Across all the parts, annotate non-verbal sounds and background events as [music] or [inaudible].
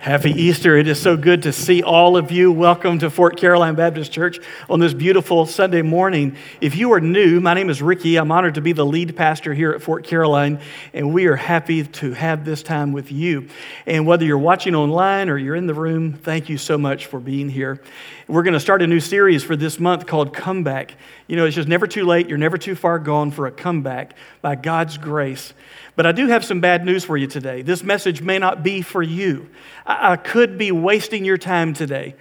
Happy Easter. It is so good to see all of you. Welcome to Fort Caroline Baptist Church on this beautiful Sunday morning. If you are new, my name is Ricky. I'm honored to be the lead pastor here at Fort Caroline, and we are happy to have this time with you. And whether you're watching online or you're in the room, thank you so much for being here. We're going to start a new series for this month called Comeback. You know, it's just never too late, you're never too far gone for a comeback by God's grace. But I do have some bad news for you today. This message may not be for you. I, I could be wasting your time today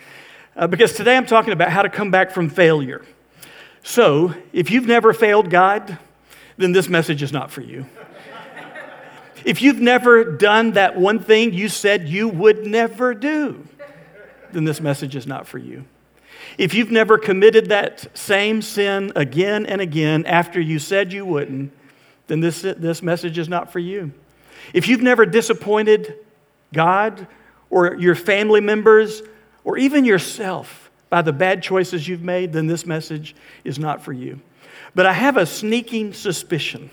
uh, because today I'm talking about how to come back from failure. So, if you've never failed God, then this message is not for you. if you've never done that one thing you said you would never do, then this message is not for you. If you've never committed that same sin again and again after you said you wouldn't, then this, this message is not for you. If you've never disappointed God or your family members or even yourself by the bad choices you've made, then this message is not for you. But I have a sneaking suspicion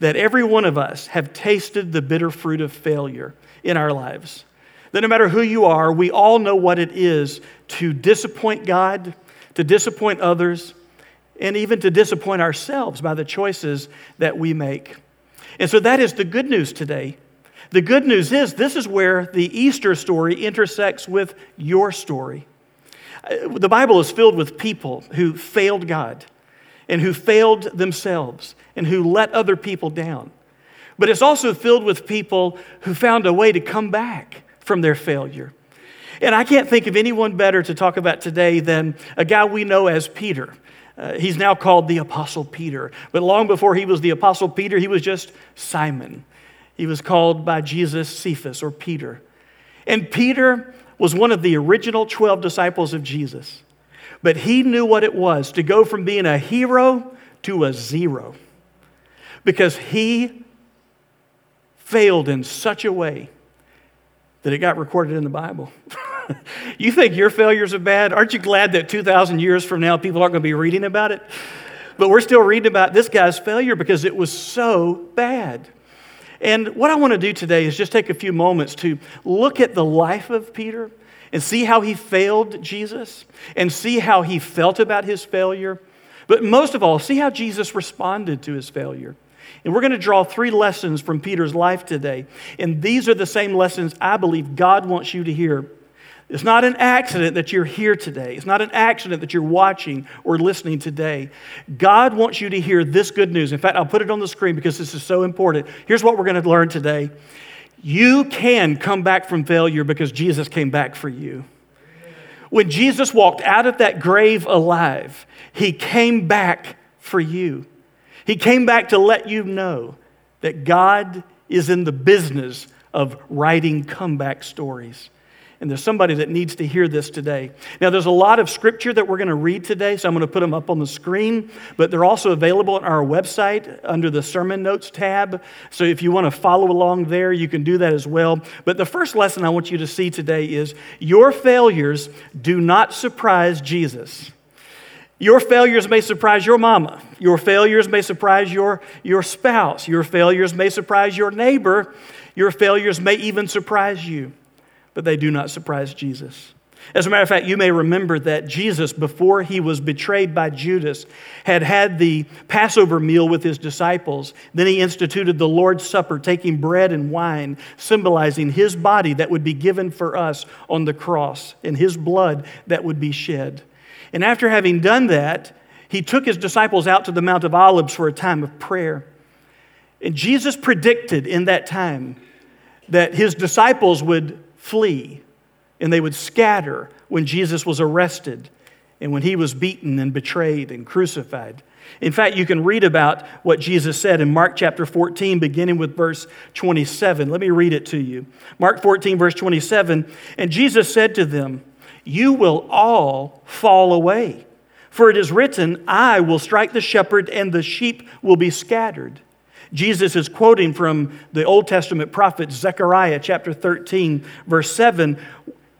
that every one of us have tasted the bitter fruit of failure in our lives. That no matter who you are, we all know what it is to disappoint God, to disappoint others, and even to disappoint ourselves by the choices that we make. And so that is the good news today. The good news is this is where the Easter story intersects with your story. Uh, the Bible is filled with people who failed God and who failed themselves and who let other people down. But it's also filled with people who found a way to come back from their failure. And I can't think of anyone better to talk about today than a guy we know as Peter. Uh, he's now called the Apostle Peter. But long before he was the Apostle Peter, he was just Simon. He was called by Jesus Cephas or Peter. And Peter was one of the original 12 disciples of Jesus. But he knew what it was to go from being a hero to a zero because he failed in such a way that it got recorded in the Bible. [laughs] [laughs] you think your failures are bad? Aren't you glad that 2,000 years from now people aren't going to be reading about it? But we're still reading about this guy's failure because it was so bad. And what I want to do today is just take a few moments to look at the life of Peter and see how he failed Jesus and see how he felt about his failure. But most of all, see how Jesus responded to his failure. And we're going to draw three lessons from Peter's life today. And these are the same lessons I believe God wants you to hear it's not an accident that you're here today. It's not an accident that you're watching or listening today. God wants you to hear this good news. In fact, I'll put it on the screen because this is so important. Here's what we're going to learn today you can come back from failure because Jesus came back for you. When Jesus walked out of that grave alive, he came back for you. He came back to let you know that God is in the business of writing comeback stories. And there's somebody that needs to hear this today. Now, there's a lot of scripture that we're going to read today, so I'm going to put them up on the screen, but they're also available on our website under the sermon notes tab. So if you want to follow along there, you can do that as well. But the first lesson I want you to see today is your failures do not surprise Jesus. Your failures may surprise your mama. Your failures may surprise your, your spouse. Your failures may surprise your neighbor. Your failures may even surprise you but they do not surprise Jesus. As a matter of fact, you may remember that Jesus, before he was betrayed by Judas, had had the Passover meal with his disciples. Then he instituted the Lord's Supper, taking bread and wine, symbolizing his body that would be given for us on the cross and his blood that would be shed. And after having done that, he took his disciples out to the Mount of Olives for a time of prayer. And Jesus predicted in that time that his disciples would flee and they would scatter when Jesus was arrested and when he was beaten and betrayed and crucified. In fact, you can read about what Jesus said in Mark chapter 14, beginning with verse 27. Let me read it to you. Mark 14, verse 27. And Jesus said to them, You will all fall away, for it is written, I will strike the shepherd, and the sheep will be scattered. Jesus is quoting from the Old Testament prophet Zechariah chapter 13, verse 7,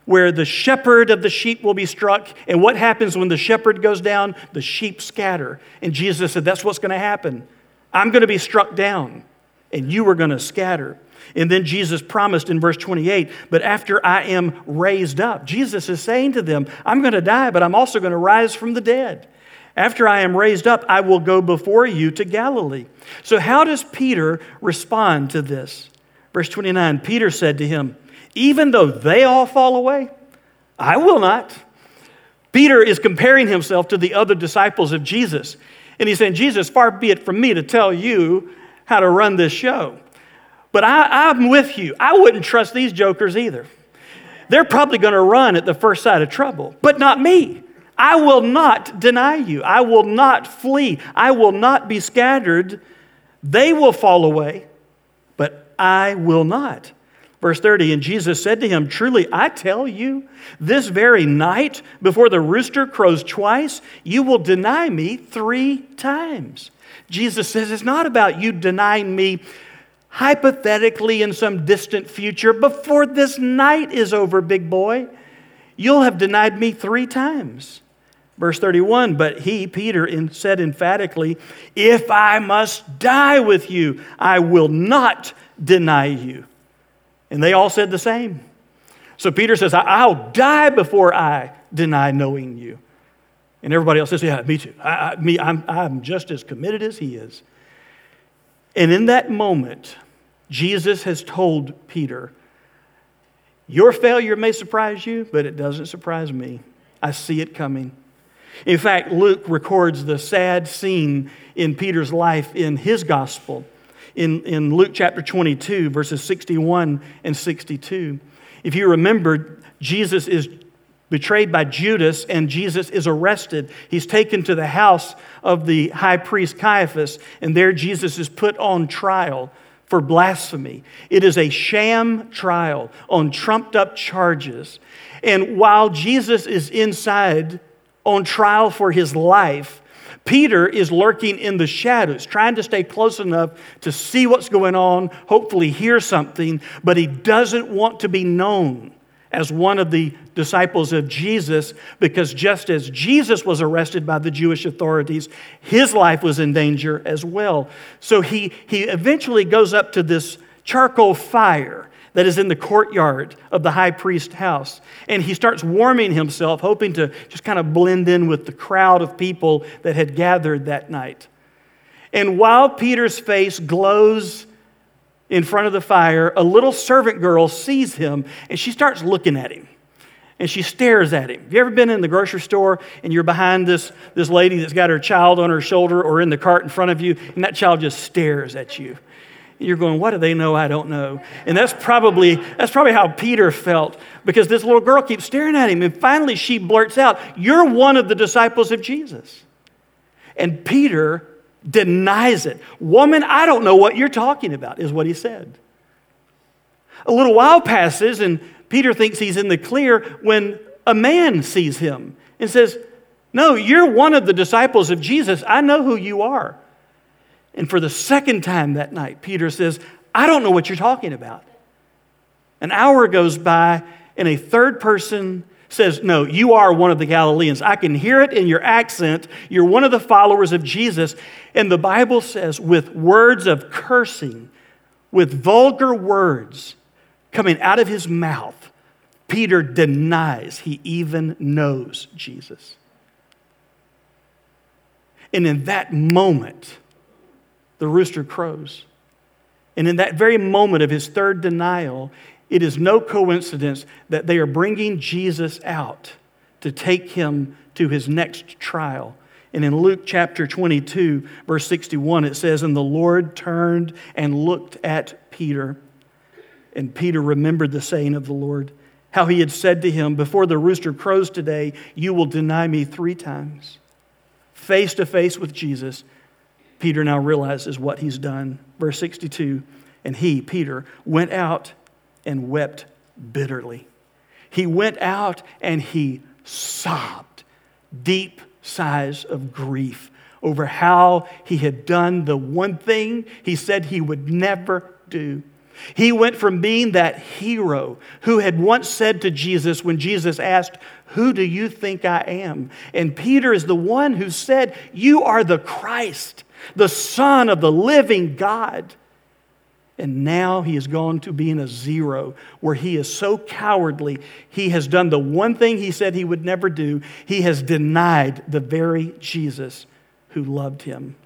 where the shepherd of the sheep will be struck. And what happens when the shepherd goes down? The sheep scatter. And Jesus said, That's what's going to happen. I'm going to be struck down, and you are going to scatter. And then Jesus promised in verse 28, but after I am raised up, Jesus is saying to them, I'm going to die, but I'm also going to rise from the dead. After I am raised up, I will go before you to Galilee. So, how does Peter respond to this? Verse 29 Peter said to him, Even though they all fall away, I will not. Peter is comparing himself to the other disciples of Jesus. And he's saying, Jesus, far be it from me to tell you how to run this show. But I, am with you. I wouldn't trust these jokers either. They're probably going to run at the first sight of trouble, but not me. I will not deny you. I will not flee. I will not be scattered. They will fall away, but I will not. Verse 30 And Jesus said to him, Truly, I tell you, this very night, before the rooster crows twice, you will deny me three times. Jesus says, It's not about you denying me hypothetically in some distant future. Before this night is over, big boy, you'll have denied me three times. Verse 31 But he, Peter, said emphatically, If I must die with you, I will not deny you. And they all said the same. So Peter says, I'll die before I deny knowing you. And everybody else says, Yeah, me too. I, I, me, I'm, I'm just as committed as he is. And in that moment, Jesus has told Peter, Your failure may surprise you, but it doesn't surprise me. I see it coming. In fact, Luke records the sad scene in Peter's life in his gospel in, in Luke chapter 22, verses 61 and 62. If you remember, Jesus is betrayed by Judas, and Jesus is arrested. He's taken to the house of the high priest Caiaphas, and there Jesus is put on trial for blasphemy. It is a sham trial on trumped up charges. And while Jesus is inside on trial for his life, Peter is lurking in the shadows, trying to stay close enough to see what's going on, hopefully hear something, but he doesn't want to be known as one of the disciples of Jesus because just as Jesus was arrested by the Jewish authorities, his life was in danger as well. So he, he eventually goes up to this charcoal fire that is in the courtyard of the high priest's house. And he starts warming himself, hoping to just kind of blend in with the crowd of people that had gathered that night. And while Peter's face glows in front of the fire, a little servant girl sees him and she starts looking at him. And she stares at him. Have you ever been in the grocery store and you're behind this, this lady that's got her child on her shoulder or in the cart in front of you, and that child just stares at you? You're going, what do they know I don't know? And that's probably, that's probably how Peter felt because this little girl keeps staring at him. And finally she blurts out, You're one of the disciples of Jesus. And Peter denies it. Woman, I don't know what you're talking about, is what he said. A little while passes, and Peter thinks he's in the clear when a man sees him and says, No, you're one of the disciples of Jesus. I know who you are. And for the second time that night, Peter says, I don't know what you're talking about. An hour goes by, and a third person says, No, you are one of the Galileans. I can hear it in your accent. You're one of the followers of Jesus. And the Bible says, with words of cursing, with vulgar words coming out of his mouth, Peter denies he even knows Jesus. And in that moment, the rooster crows. And in that very moment of his third denial, it is no coincidence that they are bringing Jesus out to take him to his next trial. And in Luke chapter 22, verse 61, it says, And the Lord turned and looked at Peter. And Peter remembered the saying of the Lord, how he had said to him, Before the rooster crows today, you will deny me three times. Face to face with Jesus, Peter now realizes what he's done. Verse 62 And he, Peter, went out and wept bitterly. He went out and he sobbed deep sighs of grief over how he had done the one thing he said he would never do. He went from being that hero who had once said to Jesus when Jesus asked, Who do you think I am? And Peter is the one who said, You are the Christ the Son of the living God. And now he has gone to being a zero, where he is so cowardly, he has done the one thing he said he would never do. He has denied the very Jesus who loved him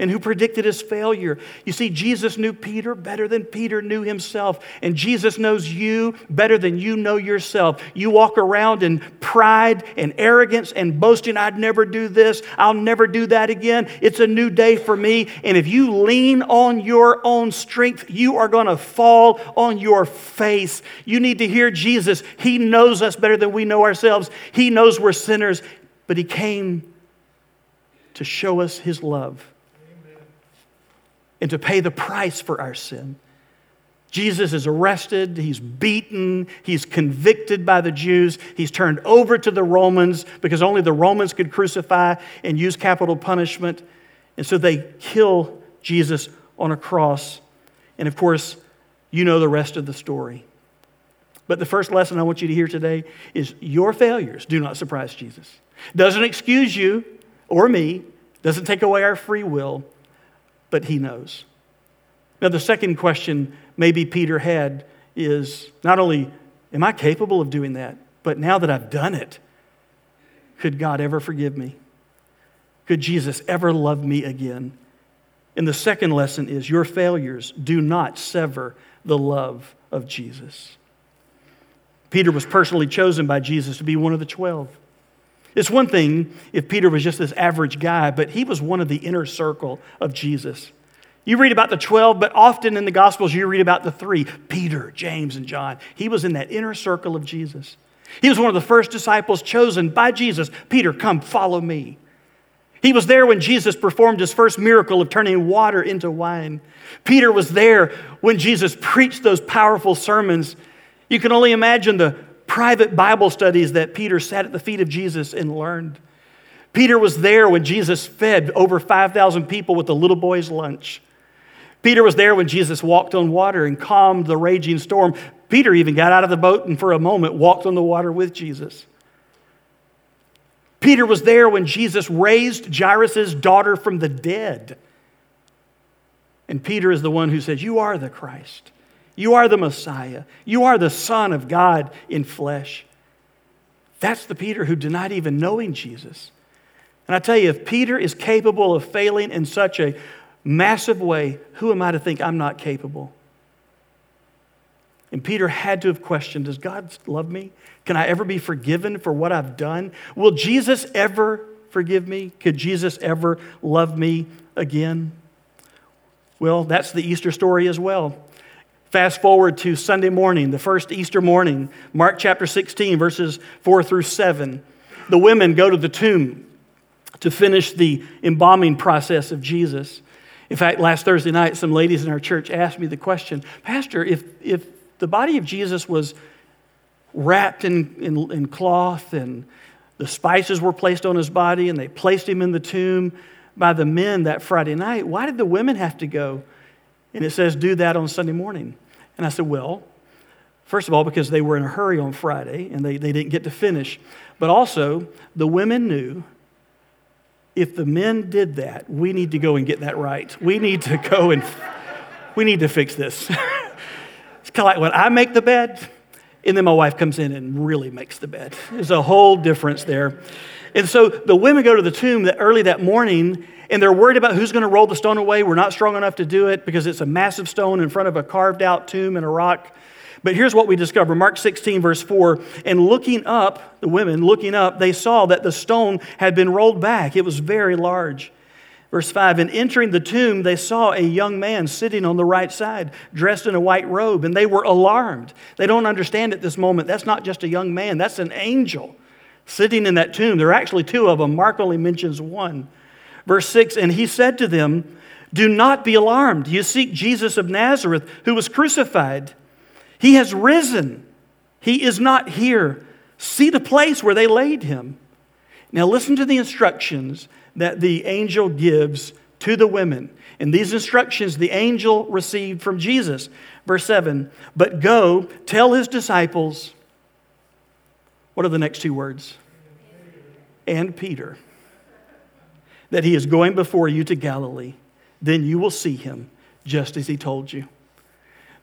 and who predicted his failure. You see, Jesus knew Peter better than Peter knew himself, and Jesus knows you better than you know yourself. You walk around in pride and arrogance and boasting, I'd never do this, I'll never do that again. It's a new day for me. And if you lean on your own strength, you are going to fall on your face. You need to hear Jesus. He knows us better than we know ourselves, He knows we're sinners, but He came to show us His love and to pay the price for our sin. Jesus is arrested, he's beaten, he's convicted by the Jews, he's turned over to the Romans because only the Romans could crucify and use capital punishment. And so they kill Jesus on a cross. And of course, you know the rest of the story. But the first lesson I want you to hear today is your failures do not surprise Jesus. Doesn't excuse you or me, doesn't take away our free will but he knows. Now, the second question maybe Peter had is not only, am I capable of doing that, but now that I've done it, could God ever forgive me? Could Jesus ever love me again? And the second lesson is your failures do not sever the love of Jesus. Peter was personally chosen by Jesus to be one of the 12. It's one thing if Peter was just this average guy, but he was one of the inner circle of Jesus. You read about the 12, but often in the Gospels you read about the three Peter, James, and John. He was in that inner circle of Jesus. He was one of the first disciples chosen by Jesus. Peter, come, follow me. He was there when Jesus performed his first miracle of turning water into wine. Peter was there when Jesus preached those powerful sermons. You can only imagine the private Bible studies that Peter sat at the feet of Jesus and learned. Peter was there when Jesus fed over 5,000 people with a little boy's lunch. Peter was there when Jesus walked on water and calmed the raging storm. Peter even got out of the boat and for a moment walked on the water with Jesus. Peter was there when Jesus raised Jairus' daughter from the dead. And Peter is the one who says, You are the Christ. You are the Messiah. You are the Son of God in flesh. That's the Peter who denied even knowing Jesus. And I tell you, if Peter is capable of failing in such a massive way, who am I to think I'm not capable? And Peter had to have questioned Does God love me? Can I ever be forgiven for what I've done? Will Jesus ever forgive me? Could Jesus ever love me again? Well, that's the Easter story as well. Fast forward to Sunday morning, the first Easter morning, Mark chapter 16, verses 4 through 7. The women go to the tomb to finish the embalming process of Jesus. In fact, last Thursday night, some ladies in our church asked me the question Pastor, if, if the body of Jesus was wrapped in, in, in cloth and the spices were placed on his body and they placed him in the tomb by the men that Friday night, why did the women have to go? And it says, do that on Sunday morning. And I said, well, first of all, because they were in a hurry on Friday and they, they didn't get to finish. But also, the women knew if the men did that, we need to go and get that right. We need to go and we need to fix this. [laughs] it's kind of like when I make the bed, and then my wife comes in and really makes the bed. There's a whole difference there. And so the women go to the tomb early that morning and they're worried about who's going to roll the stone away. We're not strong enough to do it because it's a massive stone in front of a carved out tomb in a rock. But here's what we discover Mark 16, verse 4. And looking up, the women looking up, they saw that the stone had been rolled back. It was very large. Verse 5 And entering the tomb, they saw a young man sitting on the right side, dressed in a white robe, and they were alarmed. They don't understand at this moment that's not just a young man, that's an angel sitting in that tomb. There are actually two of them. Mark only mentions one. Verse 6 And he said to them, Do not be alarmed. You seek Jesus of Nazareth, who was crucified. He has risen. He is not here. See the place where they laid him. Now, listen to the instructions that the angel gives to the women. And these instructions the angel received from Jesus. Verse 7 But go, tell his disciples, what are the next two words? And Peter that he is going before you to Galilee. Then you will see him, just as he told you.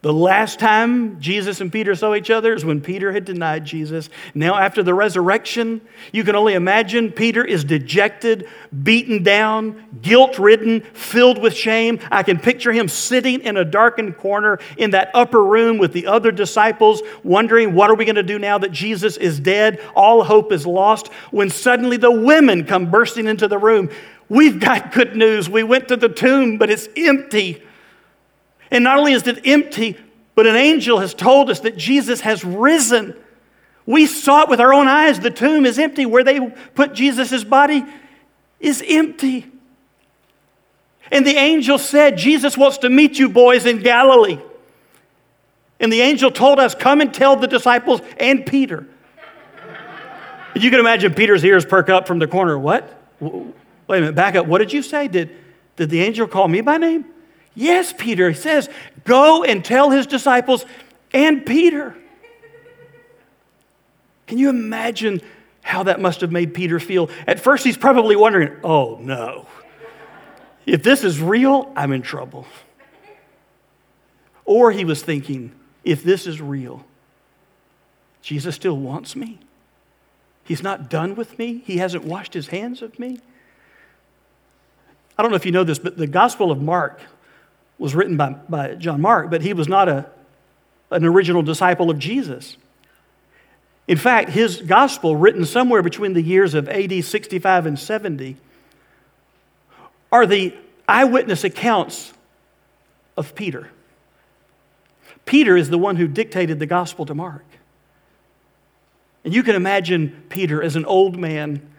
The last time Jesus and Peter saw each other is when Peter had denied Jesus. Now, after the resurrection, you can only imagine Peter is dejected, beaten down, guilt ridden, filled with shame. I can picture him sitting in a darkened corner in that upper room with the other disciples, wondering, what are we going to do now that Jesus is dead? All hope is lost. When suddenly the women come bursting into the room. We've got good news. We went to the tomb, but it's empty. And not only is it empty, but an angel has told us that Jesus has risen. We saw it with our own eyes. The tomb is empty. Where they put Jesus' body is empty. And the angel said, Jesus wants to meet you boys in Galilee. And the angel told us, Come and tell the disciples and Peter. [laughs] you can imagine Peter's ears perk up from the corner. What? Wait a minute, back up. What did you say? Did, did the angel call me by name? Yes, Peter. He says, Go and tell his disciples and Peter. Can you imagine how that must have made Peter feel? At first, he's probably wondering, Oh, no. If this is real, I'm in trouble. Or he was thinking, If this is real, Jesus still wants me. He's not done with me. He hasn't washed his hands of me. I don't know if you know this, but the Gospel of Mark was written by, by John Mark, but he was not a, an original disciple of Jesus. In fact, his gospel, written somewhere between the years of AD 65 and 70, are the eyewitness accounts of Peter. Peter is the one who dictated the gospel to Mark. And you can imagine Peter as an old man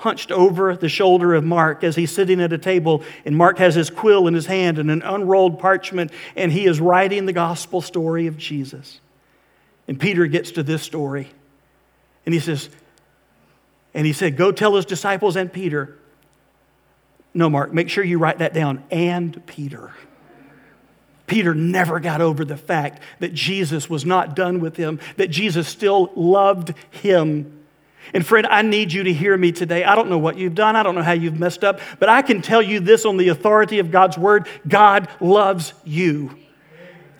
hunched over the shoulder of Mark as he's sitting at a table, and Mark has his quill in his hand and an unrolled parchment, and he is writing the gospel story of Jesus. And Peter gets to this story, and he says, and he said, Go tell his disciples and Peter. No, Mark, make sure you write that down. And Peter. Peter never got over the fact that Jesus was not done with him, that Jesus still loved him and friend, I need you to hear me today. I don't know what you've done, I don't know how you've messed up, but I can tell you this on the authority of God's word God loves you.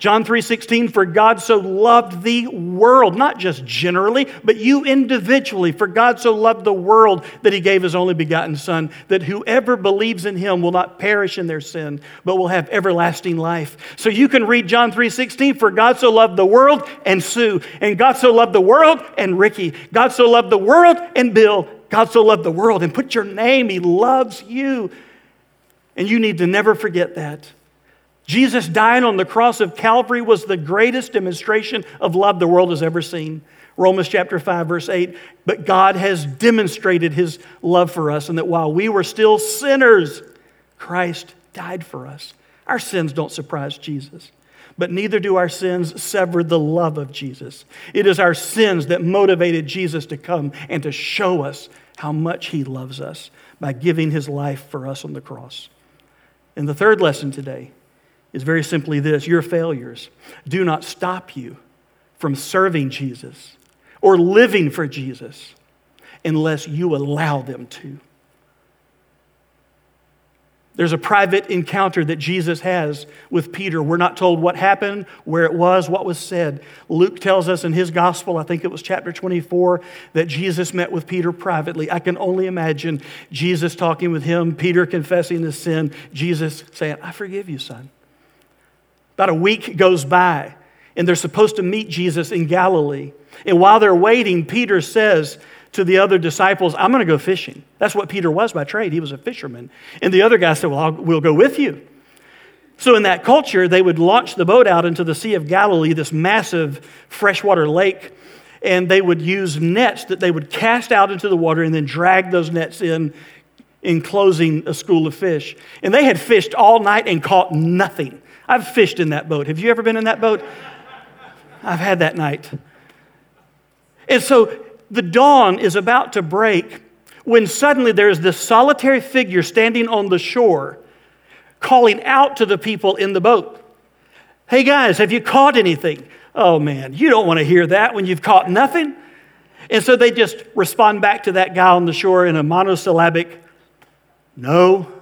John 3:16 for God so loved the world not just generally but you individually for God so loved the world that he gave his only begotten son that whoever believes in him will not perish in their sin but will have everlasting life. So you can read John 3:16 for God so loved the world and Sue and God so loved the world and Ricky. God so loved the world and Bill. God so loved the world and put your name he loves you. And you need to never forget that. Jesus dying on the cross of Calvary was the greatest demonstration of love the world has ever seen. Romans chapter 5, verse 8. But God has demonstrated his love for us, and that while we were still sinners, Christ died for us. Our sins don't surprise Jesus, but neither do our sins sever the love of Jesus. It is our sins that motivated Jesus to come and to show us how much he loves us by giving his life for us on the cross. And the third lesson today is very simply this your failures do not stop you from serving Jesus or living for Jesus unless you allow them to. There's a private encounter that Jesus has with Peter. We're not told what happened, where it was, what was said. Luke tells us in his gospel, I think it was chapter 24, that Jesus met with Peter privately. I can only imagine Jesus talking with him, Peter confessing his sin, Jesus saying, I forgive you, son. About a week goes by, and they're supposed to meet Jesus in Galilee. And while they're waiting, Peter says to the other disciples, I'm going to go fishing. That's what Peter was by trade. He was a fisherman. And the other guy said, Well, I'll, we'll go with you. So, in that culture, they would launch the boat out into the Sea of Galilee, this massive freshwater lake, and they would use nets that they would cast out into the water and then drag those nets in, enclosing a school of fish. And they had fished all night and caught nothing. I've fished in that boat. Have you ever been in that boat? I've had that night. And so the dawn is about to break when suddenly there's this solitary figure standing on the shore calling out to the people in the boat. Hey guys, have you caught anything? Oh man, you don't want to hear that when you've caught nothing. And so they just respond back to that guy on the shore in a monosyllabic, no.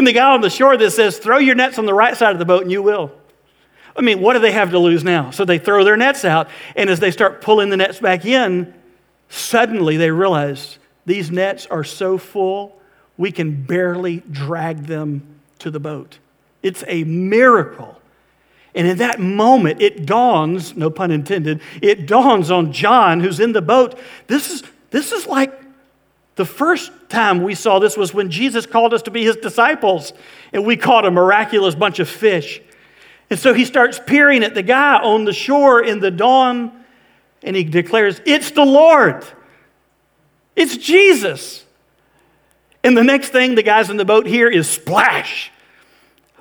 And the guy on the shore that says, throw your nets on the right side of the boat and you will. I mean, what do they have to lose now? So they throw their nets out. And as they start pulling the nets back in, suddenly they realize these nets are so full, we can barely drag them to the boat. It's a miracle. And in that moment, it dawns, no pun intended, it dawns on John, who's in the boat. This is, this is like the first time we saw this was when Jesus called us to be his disciples, and we caught a miraculous bunch of fish. And so he starts peering at the guy on the shore in the dawn, and he declares, It's the Lord. It's Jesus. And the next thing the guys in the boat hear is splash.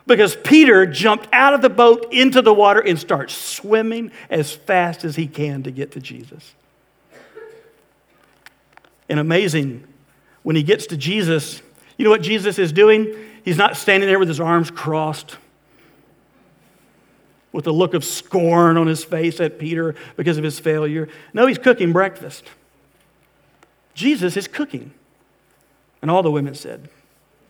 Because Peter jumped out of the boat into the water and starts swimming as fast as he can to get to Jesus. And amazing, when he gets to Jesus, you know what Jesus is doing? He's not standing there with his arms crossed with a look of scorn on his face at Peter because of his failure. No, he's cooking breakfast. Jesus is cooking. And all the women said,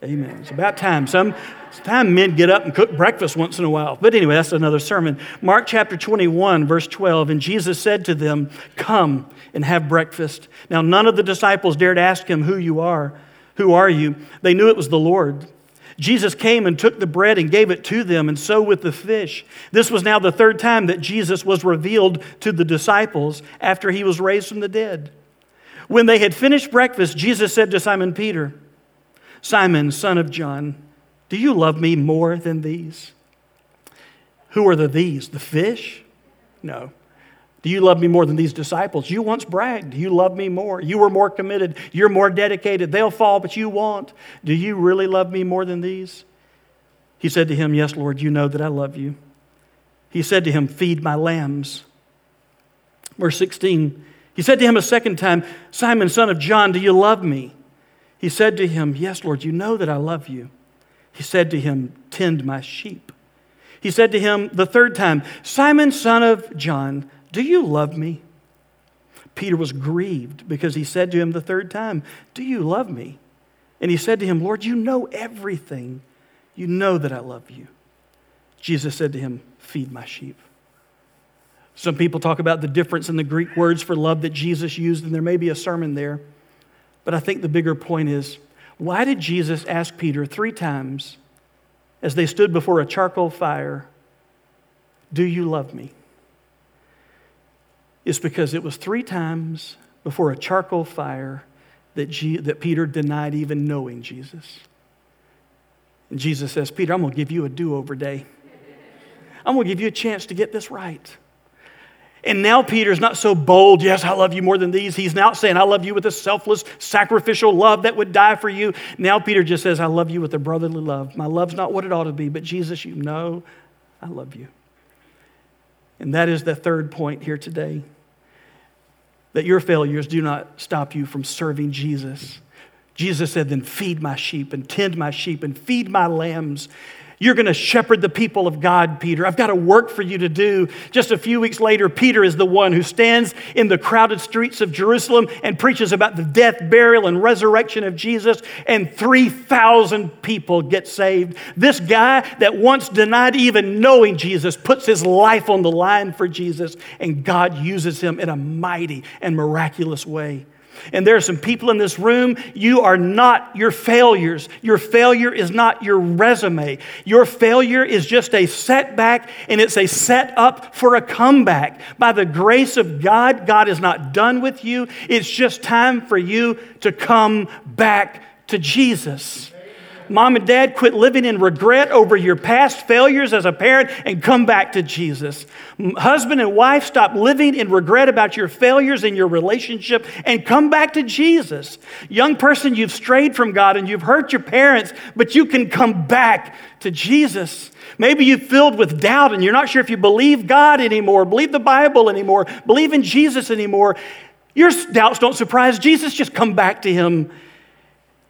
Amen. It's about time. Some time men get up and cook breakfast once in a while. But anyway, that's another sermon. Mark chapter 21, verse 12. And Jesus said to them, Come and have breakfast. Now, none of the disciples dared ask him, Who you are. Who are you? They knew it was the Lord. Jesus came and took the bread and gave it to them, and so with the fish. This was now the third time that Jesus was revealed to the disciples after he was raised from the dead. When they had finished breakfast, Jesus said to Simon Peter, Simon, son of John, do you love me more than these? Who are the these? The fish? No. Do you love me more than these disciples? You once bragged. You love me more. You were more committed. You're more dedicated. They'll fall, but you won't. Do you really love me more than these? He said to him, Yes, Lord, you know that I love you. He said to him, Feed my lambs. Verse 16, he said to him a second time, Simon, son of John, do you love me? He said to him, Yes, Lord, you know that I love you. He said to him, Tend my sheep. He said to him the third time, Simon, son of John, do you love me? Peter was grieved because he said to him the third time, Do you love me? And he said to him, Lord, you know everything. You know that I love you. Jesus said to him, Feed my sheep. Some people talk about the difference in the Greek words for love that Jesus used, and there may be a sermon there. But I think the bigger point is why did Jesus ask Peter three times as they stood before a charcoal fire, Do you love me? It's because it was three times before a charcoal fire that, that Peter denied even knowing Jesus. And Jesus says, Peter, I'm going to give you a do over day. I'm going to give you a chance to get this right. And now Peter's not so bold, yes, I love you more than these. He's now saying, I love you with a selfless, sacrificial love that would die for you. Now Peter just says, I love you with a brotherly love. My love's not what it ought to be, but Jesus, you know I love you. And that is the third point here today that your failures do not stop you from serving Jesus. Jesus said, Then feed my sheep and tend my sheep and feed my lambs. You're going to shepherd the people of God, Peter. I've got a work for you to do. Just a few weeks later, Peter is the one who stands in the crowded streets of Jerusalem and preaches about the death, burial, and resurrection of Jesus, and 3,000 people get saved. This guy that once denied even knowing Jesus puts his life on the line for Jesus, and God uses him in a mighty and miraculous way. And there are some people in this room, you are not your failures. Your failure is not your resume. Your failure is just a setback and it's a setup for a comeback. By the grace of God, God is not done with you. It's just time for you to come back to Jesus. Mom and dad, quit living in regret over your past failures as a parent and come back to Jesus. Husband and wife, stop living in regret about your failures in your relationship and come back to Jesus. Young person, you've strayed from God and you've hurt your parents, but you can come back to Jesus. Maybe you're filled with doubt and you're not sure if you believe God anymore, believe the Bible anymore, believe in Jesus anymore. Your doubts don't surprise Jesus. Just come back to Him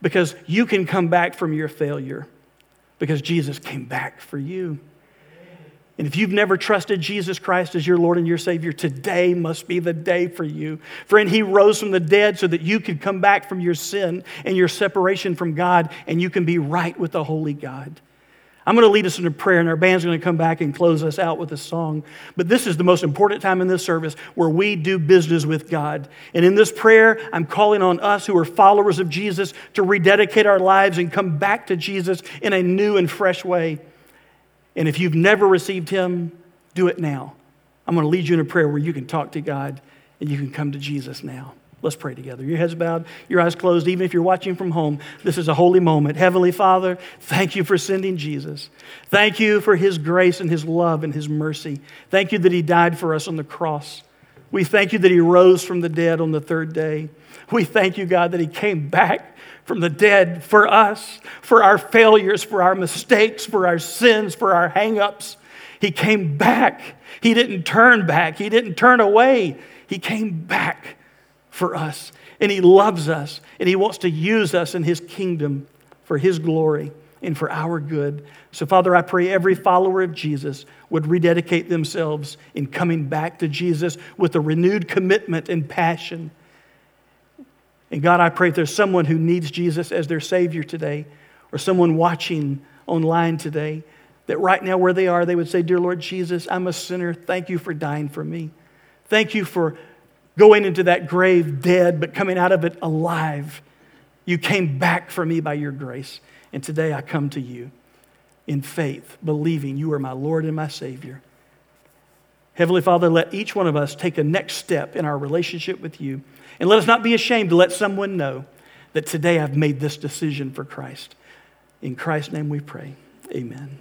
because you can come back from your failure because Jesus came back for you. And if you've never trusted Jesus Christ as your Lord and your Savior, today must be the day for you. Friend, He rose from the dead so that you could come back from your sin and your separation from God and you can be right with the Holy God. I'm going to lead us into prayer, and our band's going to come back and close us out with a song. But this is the most important time in this service where we do business with God. And in this prayer, I'm calling on us who are followers of Jesus to rededicate our lives and come back to Jesus in a new and fresh way. And if you've never received Him, do it now. I'm going to lead you in a prayer where you can talk to God and you can come to Jesus now. Let's pray together. Your heads bowed, your eyes closed, even if you're watching from home. This is a holy moment. Heavenly Father, thank you for sending Jesus. Thank you for his grace and his love and his mercy. Thank you that he died for us on the cross. We thank you that he rose from the dead on the third day. We thank you, God, that he came back from the dead for us, for our failures, for our mistakes, for our sins, for our hangups. He came back. He didn't turn back. He didn't turn away. He came back for us. And He loves us, and He wants to use us in His kingdom for His glory and for our good. So, Father, I pray every follower of Jesus would rededicate themselves in coming back to Jesus with a renewed commitment and passion. And God, I pray if there's someone who needs Jesus as their Savior today, or someone watching online today, that right now where they are, they would say, Dear Lord Jesus, I'm a sinner. Thank you for dying for me. Thank you for going into that grave dead, but coming out of it alive. You came back for me by your grace. And today I come to you in faith, believing you are my Lord and my Savior. Heavenly Father, let each one of us take a next step in our relationship with you. And let us not be ashamed to let someone know that today I've made this decision for Christ. In Christ's name we pray. Amen.